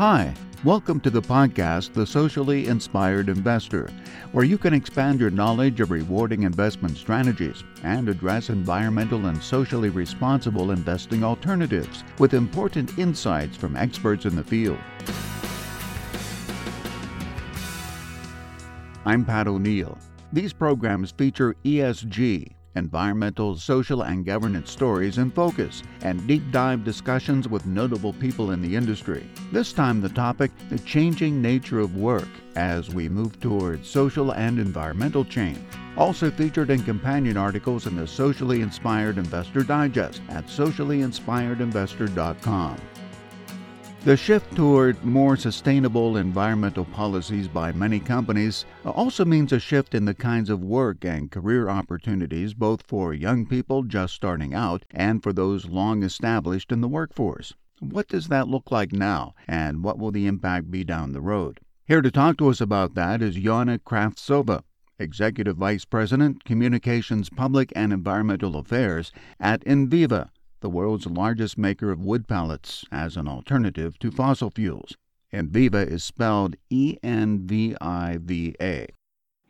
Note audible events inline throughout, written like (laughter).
Hi, welcome to the podcast, The Socially Inspired Investor, where you can expand your knowledge of rewarding investment strategies and address environmental and socially responsible investing alternatives with important insights from experts in the field. I'm Pat O'Neill. These programs feature ESG, environmental, social, and governance stories in focus, and deep dive discussions with notable people in the industry. This time, the topic the changing nature of work as we move towards social and environmental change. Also featured in companion articles in the Socially Inspired Investor Digest at sociallyinspiredinvestor.com. The shift toward more sustainable environmental policies by many companies also means a shift in the kinds of work and career opportunities both for young people just starting out and for those long established in the workforce. What does that look like now, and what will the impact be down the road? Here to talk to us about that is Yana Kravtsova, Executive Vice President, Communications, Public and Environmental Affairs at Enviva the world's largest maker of wood pellets as an alternative to fossil fuels. Enviva is spelled E N V I V A.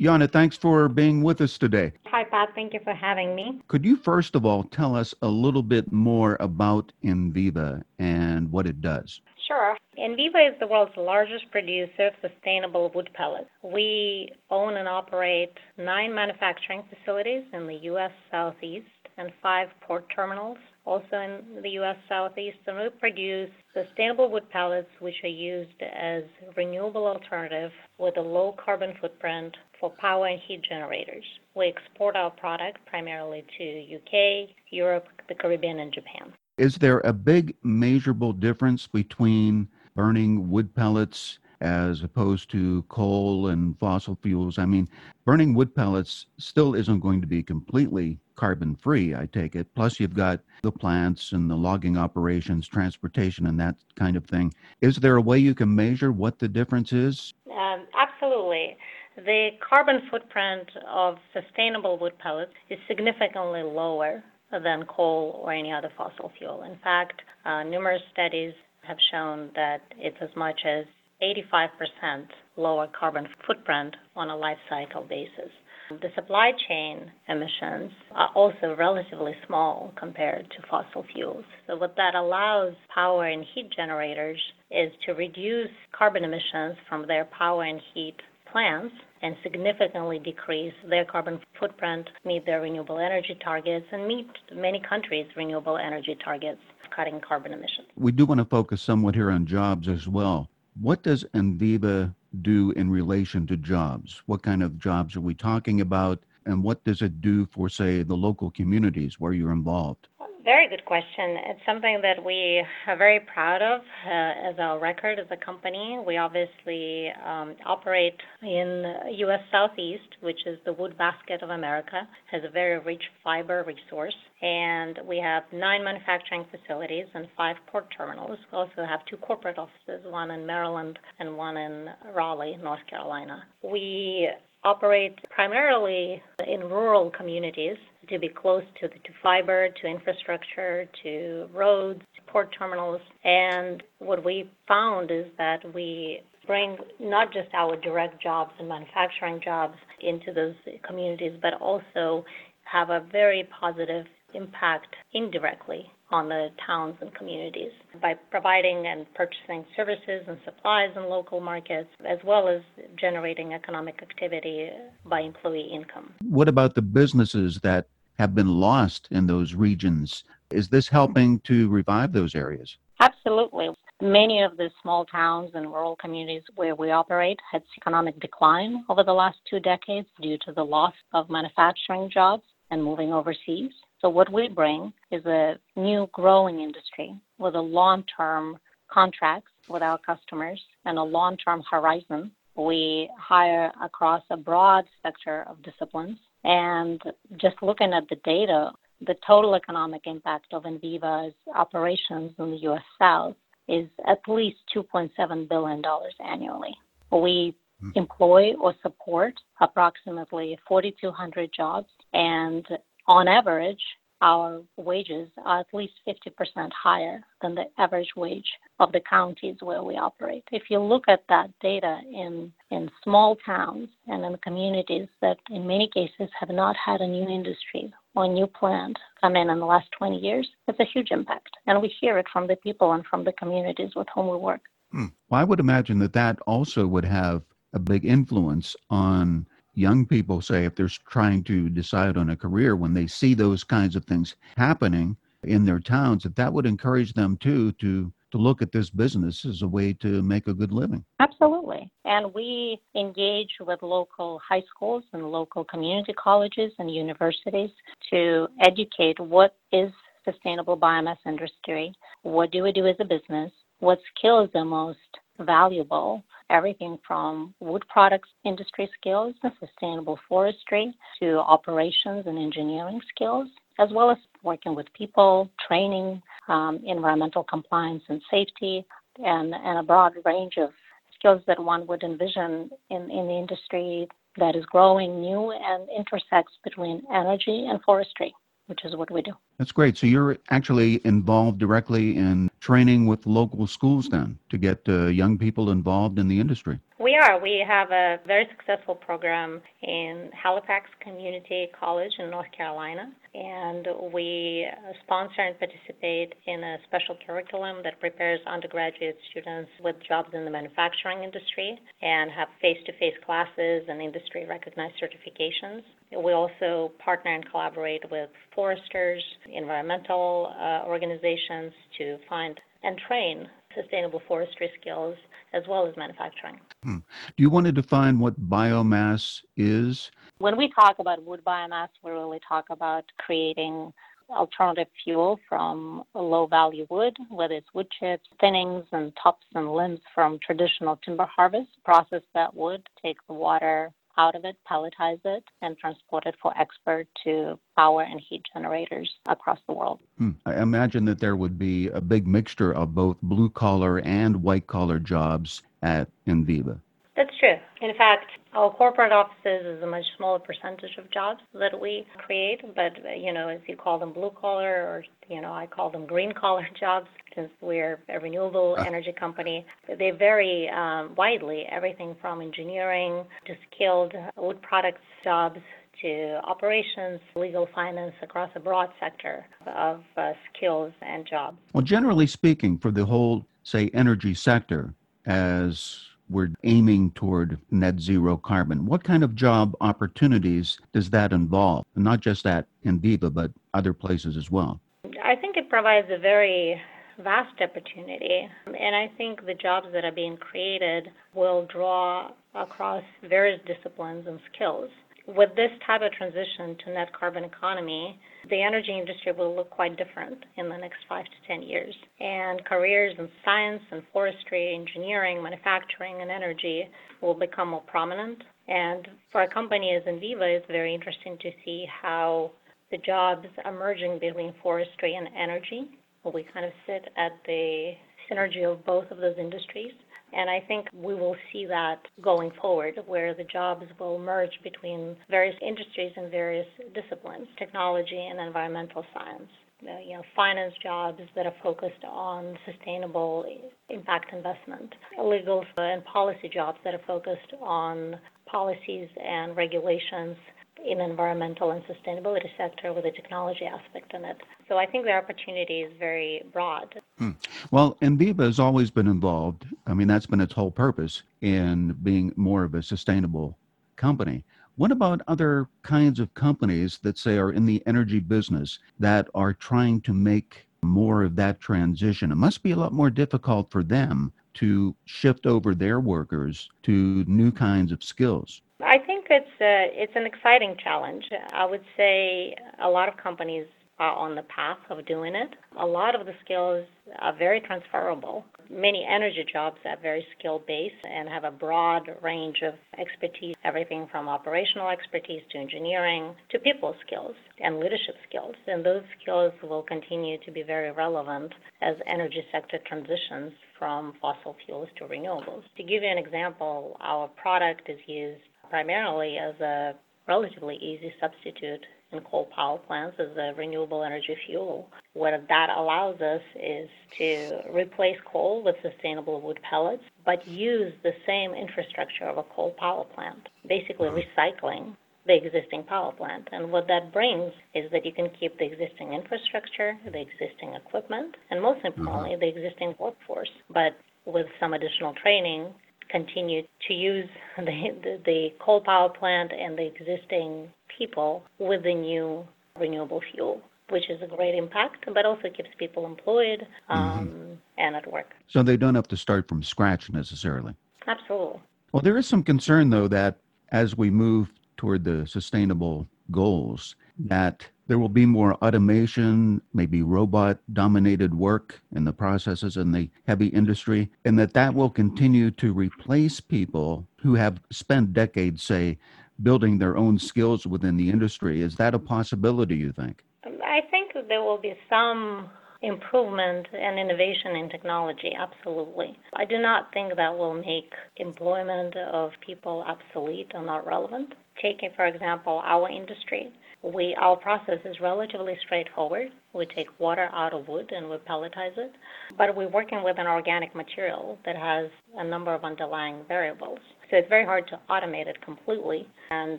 Yana, thanks for being with us today. Hi, Pat. Thank you for having me. Could you first of all tell us a little bit more about Enviva and what it does? Sure. Enviva is the world's largest producer of sustainable wood pellets. We own and operate nine manufacturing facilities in the U.S. Southeast and five port terminals also in the U.S. Southeast, we produce sustainable wood pellets which are used as renewable alternative with a low carbon footprint for power and heat generators. We export our product primarily to UK, Europe, the Caribbean, and Japan. Is there a big measurable difference between burning wood pellets as opposed to coal and fossil fuels? I mean, burning wood pellets still isn't going to be completely carbon free, I take it. Plus, you've got the plants and the logging operations, transportation, and that kind of thing. Is there a way you can measure what the difference is? Um, absolutely. The carbon footprint of sustainable wood pellets is significantly lower than coal or any other fossil fuel. In fact, uh, numerous studies have shown that it's as much as 85% lower carbon footprint on a life cycle basis. The supply chain emissions are also relatively small compared to fossil fuels. So, what that allows power and heat generators is to reduce carbon emissions from their power and heat plants and significantly decrease their carbon footprint, meet their renewable energy targets, and meet many countries' renewable energy targets, cutting carbon emissions. We do want to focus somewhat here on jobs as well. What does Enviva do in relation to jobs? What kind of jobs are we talking about? And what does it do for, say, the local communities where you're involved? Very good question. It's something that we are very proud of uh, as our record as a company. We obviously um, operate in U.S. Southeast, which is the wood basket of America, has a very rich fiber resource, and we have nine manufacturing facilities and five port terminals. We also have two corporate offices, one in Maryland and one in Raleigh, North Carolina. We operate primarily in rural communities to be close to, the, to fiber, to infrastructure, to roads, to port terminals. And what we found is that we bring not just our direct jobs and manufacturing jobs into those communities, but also have a very positive impact indirectly on the towns and communities by providing and purchasing services and supplies in local markets, as well as generating economic activity by employee income. What about the businesses that have been lost in those regions? Is this helping to revive those areas? Absolutely. Many of the small towns and rural communities where we operate had economic decline over the last two decades due to the loss of manufacturing jobs and moving overseas. So what we bring is a new growing industry with a long-term contracts with our customers and a long-term horizon. We hire across a broad spectrum of disciplines. And just looking at the data, the total economic impact of Enviva's operations in the U.S. South is at least $2.7 billion annually. We hmm. employ or support approximately 4,200 jobs, and on average, our wages are at least 50% higher than the average wage of the counties where we operate. If you look at that data in, in small towns and in communities that in many cases have not had a new industry or a new plant come in in the last 20 years, it's a huge impact. And we hear it from the people and from the communities with whom we work. Hmm. Well, I would imagine that that also would have a big influence on young people, say, if they're trying to decide on a career, when they see those kinds of things happening in their towns, that that would encourage them too to to look at this business as a way to make a good living. Absolutely. And we engage with local high schools and local community colleges and universities to educate what is sustainable biomass industry, what do we do as a business, what skills are most valuable everything from wood products industry skills and sustainable forestry to operations and engineering skills, as well as working with people, training, um, environmental compliance and safety, and, and a broad range of skills that one would envision in, in the industry that is growing new and intersects between energy and forestry which is what we do. That's great. So you're actually involved directly in training with local schools then to get uh, young people involved in the industry. We are. We have a very successful program in Halifax Community College in North Carolina, and we sponsor and participate in a special curriculum that prepares undergraduate students with jobs in the manufacturing industry and have face to face classes and industry recognized certifications. We also partner and collaborate with foresters, environmental uh, organizations to find and train sustainable forestry skills as well as manufacturing. Hmm. Do you want to define what biomass is? When we talk about wood biomass, we really talk about creating alternative fuel from low value wood, whether it's wood chips, thinnings, and tops and limbs from traditional timber harvest. Process that wood, take the water out of it, pelletize it, and transport it for export to power and heat generators across the world. Hmm. I imagine that there would be a big mixture of both blue collar and white collar jobs at Enviva. That's true. In fact, our corporate offices is a much smaller percentage of jobs that we create, but you know, as you call them blue collar or you know, I call them green collar (laughs) jobs since we're a renewable uh. energy company. They vary um, widely, everything from engineering to skilled wood products jobs to operations, legal finance across a broad sector of uh, skills and jobs. Well, generally speaking, for the whole, say, energy sector, as we're aiming toward net zero carbon. What kind of job opportunities does that involve? not just at Enviva, but other places as well. I think it provides a very vast opportunity. And I think the jobs that are being created will draw across various disciplines and skills. With this type of transition to net carbon economy, the energy industry will look quite different in the next five to 10 years. And careers in science and forestry, engineering, manufacturing, and energy will become more prominent. And for a company as Enviva, it's very interesting to see how the jobs emerging between forestry and energy. We kind of sit at the synergy of both of those industries. And I think we will see that going forward, where the jobs will merge between various industries and various disciplines, technology and environmental science. You know, finance jobs that are focused on sustainable impact investment, legal and policy jobs that are focused on policies and regulations in environmental and sustainability sector with a technology aspect in it. So I think the opportunity is very broad. Hmm. Well, Enviva has always been involved. I mean, that's been its whole purpose in being more of a sustainable company. What about other kinds of companies that say are in the energy business that are trying to make more of that transition? It must be a lot more difficult for them to shift over their workers to new kinds of skills. I think it's a, it's an exciting challenge. I would say a lot of companies are on the path of doing it. A lot of the skills are very transferable. Many energy jobs are very skill based and have a broad range of expertise, everything from operational expertise to engineering to people skills and leadership skills. And those skills will continue to be very relevant as energy sector transitions from fossil fuels to renewables. To give you an example, our product is used primarily as a relatively easy substitute in coal power plants as a renewable energy fuel. What that allows us is to replace coal with sustainable wood pellets, but use the same infrastructure of a coal power plant, basically mm-hmm. recycling the existing power plant. And what that brings is that you can keep the existing infrastructure, the existing equipment, and most mm-hmm. importantly, the existing workforce. But with some additional training, continue to use the, the, the coal power plant and the existing people with the new renewable fuel, which is a great impact, but also keeps people employed um, mm-hmm. and at work. So they don't have to start from scratch necessarily. Absolutely. Well, there is some concern, though, that as we move toward the sustainable goals, that there will be more automation, maybe robot dominated work in the processes in the heavy industry, and that that will continue to replace people who have spent decades, say, building their own skills within the industry. Is that a possibility, you think? I think there will be some improvement and innovation in technology, absolutely. I do not think that will make employment of people obsolete or not relevant. Taking, for example, our industry, we our process is relatively straightforward. We take water out of wood and we pelletize it, but we're working with an organic material that has a number of underlying variables. So it's very hard to automate it completely. And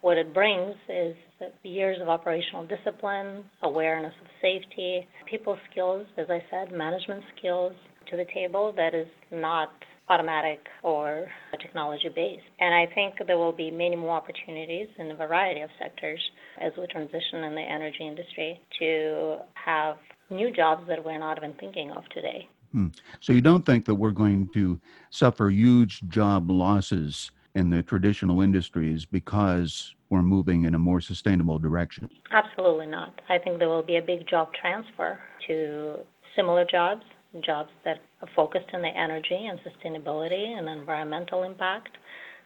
what it brings is years of operational discipline, awareness of safety, people skills, as I said, management skills to the table that is not automatic or technology based. And I think there will be many more opportunities in a variety of sectors as we transition in the energy industry to have new jobs that we're not even thinking of today. Hmm. So you don't think that we're going to suffer huge job losses in the traditional industries because we're moving in a more sustainable direction? Absolutely not. I think there will be a big job transfer to similar jobs jobs that are focused on the energy and sustainability and environmental impact,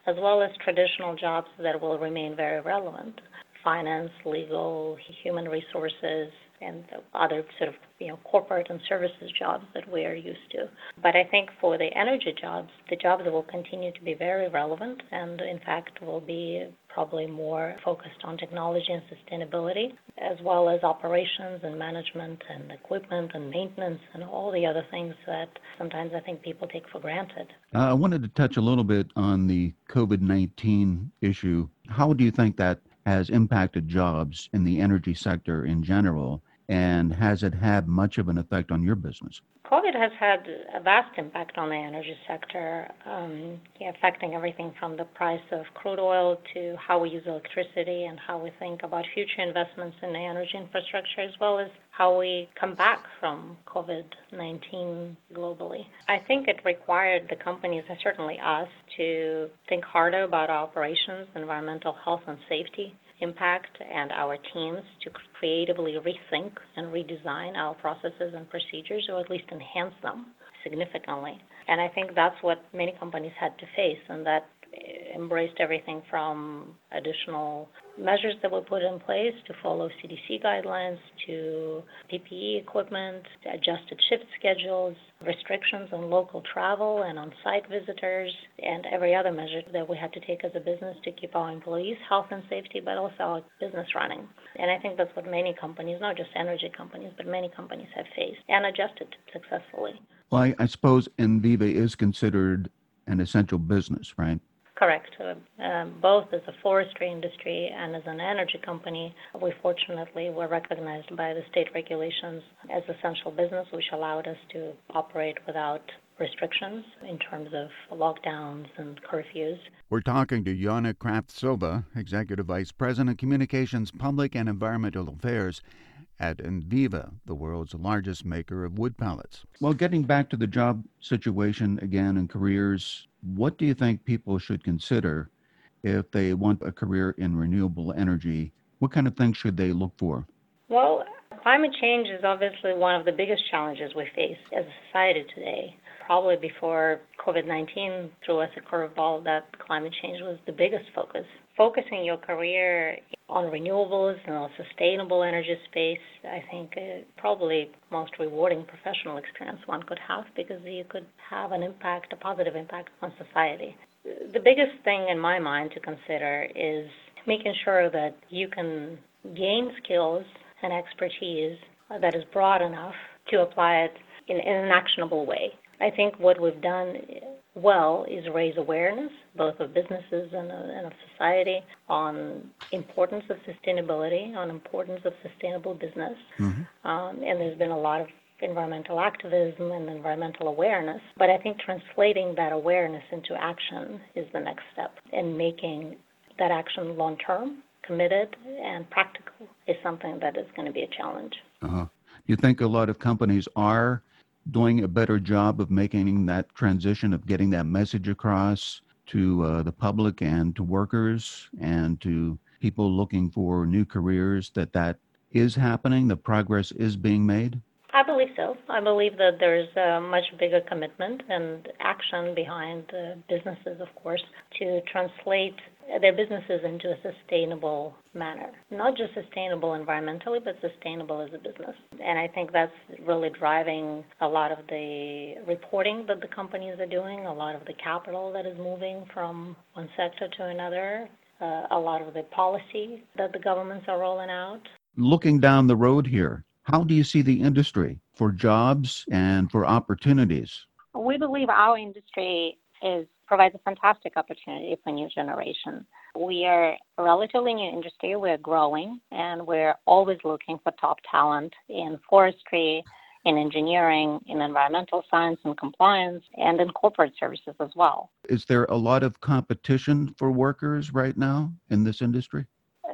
as well as traditional jobs that will remain very relevant finance, legal, human resources, and the other sort of you know corporate and services jobs that we are used to. But I think for the energy jobs, the jobs will continue to be very relevant, and in fact will be probably more focused on technology and sustainability, as well as operations and management and equipment and maintenance and all the other things that sometimes I think people take for granted. Uh, I wanted to touch a little bit on the COVID 19 issue. How do you think that has impacted jobs in the energy sector in general? And has it had much of an effect on your business? COVID has had a vast impact on the energy sector, um, yeah, affecting everything from the price of crude oil to how we use electricity and how we think about future investments in energy infrastructure, as well as how we come back from COVID 19 globally. I think it required the companies, and certainly us, to think harder about our operations, environmental health, and safety impact and our teams to creatively rethink and redesign our processes and procedures, or at least enhance them significantly. And I think that's what many companies had to face, and that embraced everything from additional measures that were put in place to follow CDC guidelines to PPE equipment, adjusted shift schedules, restrictions on local travel and on site visitors, and every other measure that we had to take as a business to keep our employees' health and safety, but also our business running. And I think that's what many companies, not just energy companies, but many companies have faced and adjusted successfully. Well, I, I suppose Enviva is considered an essential business, right? Correct. Uh, um, both as a forestry industry and as an energy company, we fortunately were recognized by the state regulations as essential business, which allowed us to operate without restrictions in terms of lockdowns and curfews. We're talking to Yana Kravtsova, Executive Vice President, Communications, Public and Environmental Affairs at Enviva, the world's largest maker of wood pellets. Well, getting back to the job situation again and careers, what do you think people should consider if they want a career in renewable energy? What kind of things should they look for? Well, climate change is obviously one of the biggest challenges we face as a society today. Probably before COVID 19 threw us a curveball, that climate change was the biggest focus. Focusing your career on renewables and on sustainable energy space, I think uh, probably most rewarding professional experience one could have because you could have an impact, a positive impact on society. The biggest thing in my mind to consider is making sure that you can gain skills and expertise that is broad enough to apply it in, in an actionable way. I think what we've done well is raise awareness, both of businesses and, and of society, on importance of sustainability, on importance of sustainable business. Mm-hmm. Um, and there's been a lot of environmental activism and environmental awareness. But I think translating that awareness into action is the next step, and making that action long term, committed, and practical is something that is going to be a challenge. Uh-huh. You think a lot of companies are doing a better job of making that transition, of getting that message across to uh, the public and to workers and to people looking for new careers that that is happening, the progress is being made? I believe so. I believe that there's a much bigger commitment and action behind the businesses, of course, to translate their businesses into a sustainable manner. Not just sustainable environmentally, but sustainable as a business. And I think that's really driving a lot of the reporting that the companies are doing, a lot of the capital that is moving from one sector to another, uh, a lot of the policy that the governments are rolling out. Looking down the road here, how do you see the industry for jobs and for opportunities? We believe our industry is provides a fantastic opportunity for new generation. We are a relatively new industry. We're growing, and we're always looking for top talent in forestry, in engineering, in environmental science and compliance, and in corporate services as well. Is there a lot of competition for workers right now in this industry?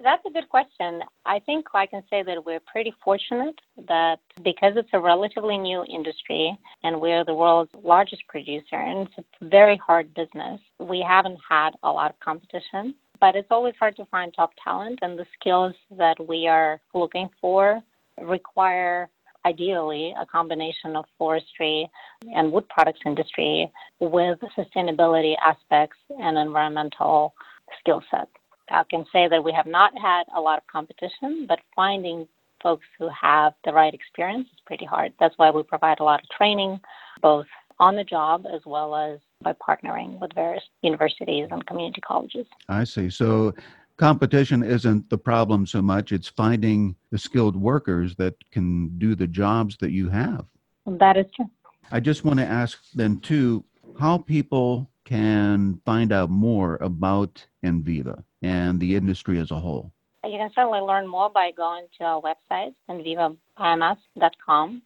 That's a good question. I think I can say that we're pretty fortunate that because it's a relatively new industry and we're the world's largest producer and it's a very hard business, we haven't had a lot of competition. But it's always hard to find top talent, and the skills that we are looking for require ideally a combination of forestry and wood products industry with sustainability aspects and environmental skill set. I can say that we have not had a lot of competition, but finding folks who have the right experience is pretty hard. That's why we provide a lot of training, both on the job as well as by partnering with various universities and community colleges. I see. So competition isn't the problem so much, it's finding the skilled workers that can do the jobs that you have. That is true. I just want to ask then, too, how people can find out more about Enviva and the industry as a whole? You can certainly learn more by going to our website, envivabiomass.com.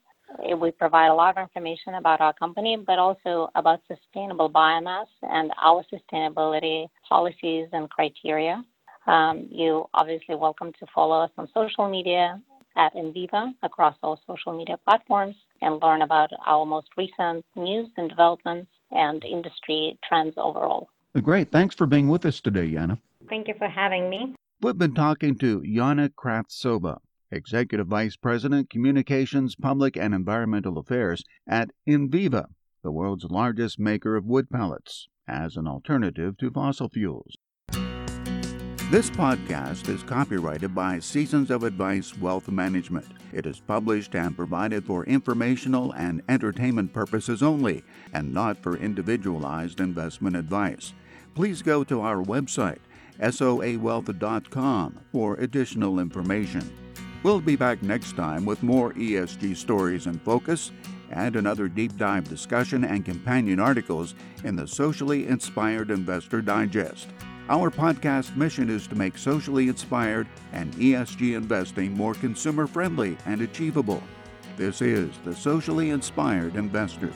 We provide a lot of information about our company, but also about sustainable biomass and our sustainability policies and criteria. Um, you obviously welcome to follow us on social media at Enviva across all social media platforms and learn about our most recent news and developments and industry trends overall. Great. Thanks for being with us today, Yana. Thank you for having me. We've been talking to Yana Kravtsova, Executive Vice President, Communications, Public and Environmental Affairs at Enviva, the world's largest maker of wood pellets, as an alternative to fossil fuels. This podcast is copyrighted by Seasons of Advice Wealth Management. It is published and provided for informational and entertainment purposes only, and not for individualized investment advice. Please go to our website, soawealth.com, for additional information. We'll be back next time with more ESG stories in focus and another deep dive discussion and companion articles in the Socially Inspired Investor Digest. Our podcast mission is to make socially inspired and ESG investing more consumer friendly and achievable. This is the Socially Inspired Investor.